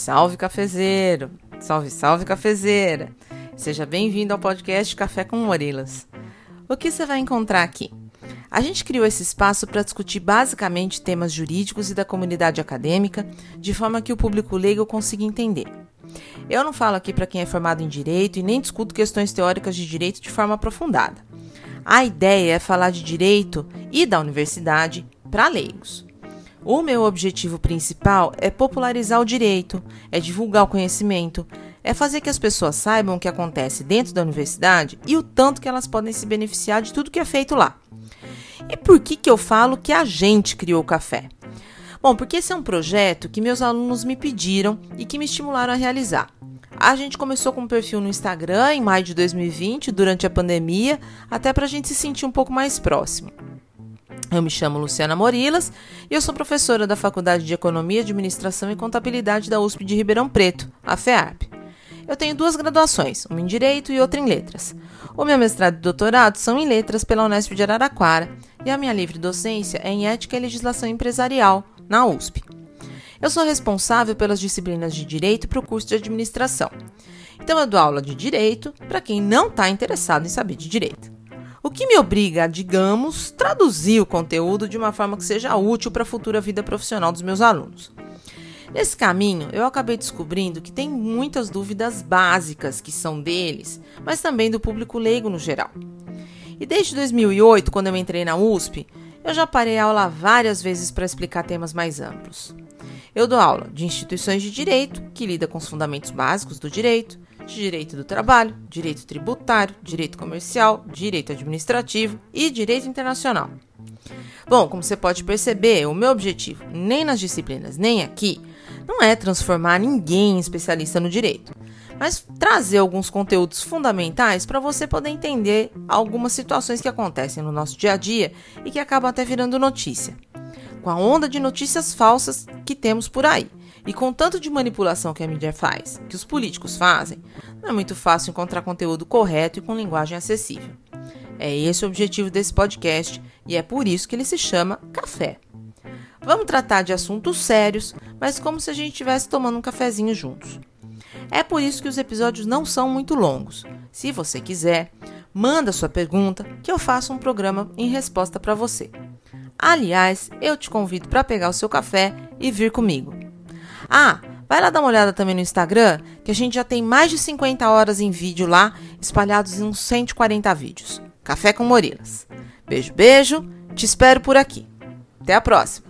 salve cafezeiro! Salve, salve cafezeira! Seja bem-vindo ao podcast Café com Morilas. O que você vai encontrar aqui? A gente criou esse espaço para discutir basicamente temas jurídicos e da comunidade acadêmica, de forma que o público leigo consiga entender. Eu não falo aqui para quem é formado em direito e nem discuto questões teóricas de direito de forma aprofundada. A ideia é falar de direito e da universidade para leigos. O meu objetivo principal é popularizar o direito, é divulgar o conhecimento, é fazer que as pessoas saibam o que acontece dentro da universidade e o tanto que elas podem se beneficiar de tudo que é feito lá. E por que, que eu falo que a gente criou o café? Bom, porque esse é um projeto que meus alunos me pediram e que me estimularam a realizar. A gente começou com um perfil no Instagram em maio de 2020, durante a pandemia, até para a gente se sentir um pouco mais próximo. Eu me chamo Luciana Morilas e eu sou professora da Faculdade de Economia, Administração e Contabilidade da USP de Ribeirão Preto, a FEARP. Eu tenho duas graduações, uma em Direito e outra em Letras. O meu mestrado e doutorado são em Letras pela Unesp de Araraquara e a minha livre docência é em Ética e Legislação Empresarial, na USP. Eu sou responsável pelas disciplinas de Direito para o curso de Administração. Então eu dou aula de Direito para quem não está interessado em saber de Direito. O que me obriga a, digamos, traduzir o conteúdo de uma forma que seja útil para a futura vida profissional dos meus alunos. Nesse caminho, eu acabei descobrindo que tem muitas dúvidas básicas que são deles, mas também do público leigo no geral. E desde 2008, quando eu entrei na USP, eu já parei a aula várias vezes para explicar temas mais amplos. Eu dou aula de instituições de direito, que lida com os fundamentos básicos do direito, de direito do trabalho, direito tributário, direito comercial, direito administrativo e direito internacional. Bom, como você pode perceber, o meu objetivo, nem nas disciplinas, nem aqui, não é transformar ninguém em especialista no direito, mas trazer alguns conteúdos fundamentais para você poder entender algumas situações que acontecem no nosso dia a dia e que acabam até virando notícia. Com a onda de notícias falsas que temos por aí. E com tanto de manipulação que a mídia faz, que os políticos fazem, não é muito fácil encontrar conteúdo correto e com linguagem acessível. É esse o objetivo desse podcast e é por isso que ele se chama Café. Vamos tratar de assuntos sérios, mas como se a gente estivesse tomando um cafezinho juntos. É por isso que os episódios não são muito longos. Se você quiser, manda sua pergunta que eu faço um programa em resposta para você. Aliás, eu te convido para pegar o seu café e vir comigo. Ah, vai lá dar uma olhada também no Instagram, que a gente já tem mais de 50 horas em vídeo lá, espalhados em uns 140 vídeos. Café com Morilas. Beijo, beijo, te espero por aqui. Até a próxima!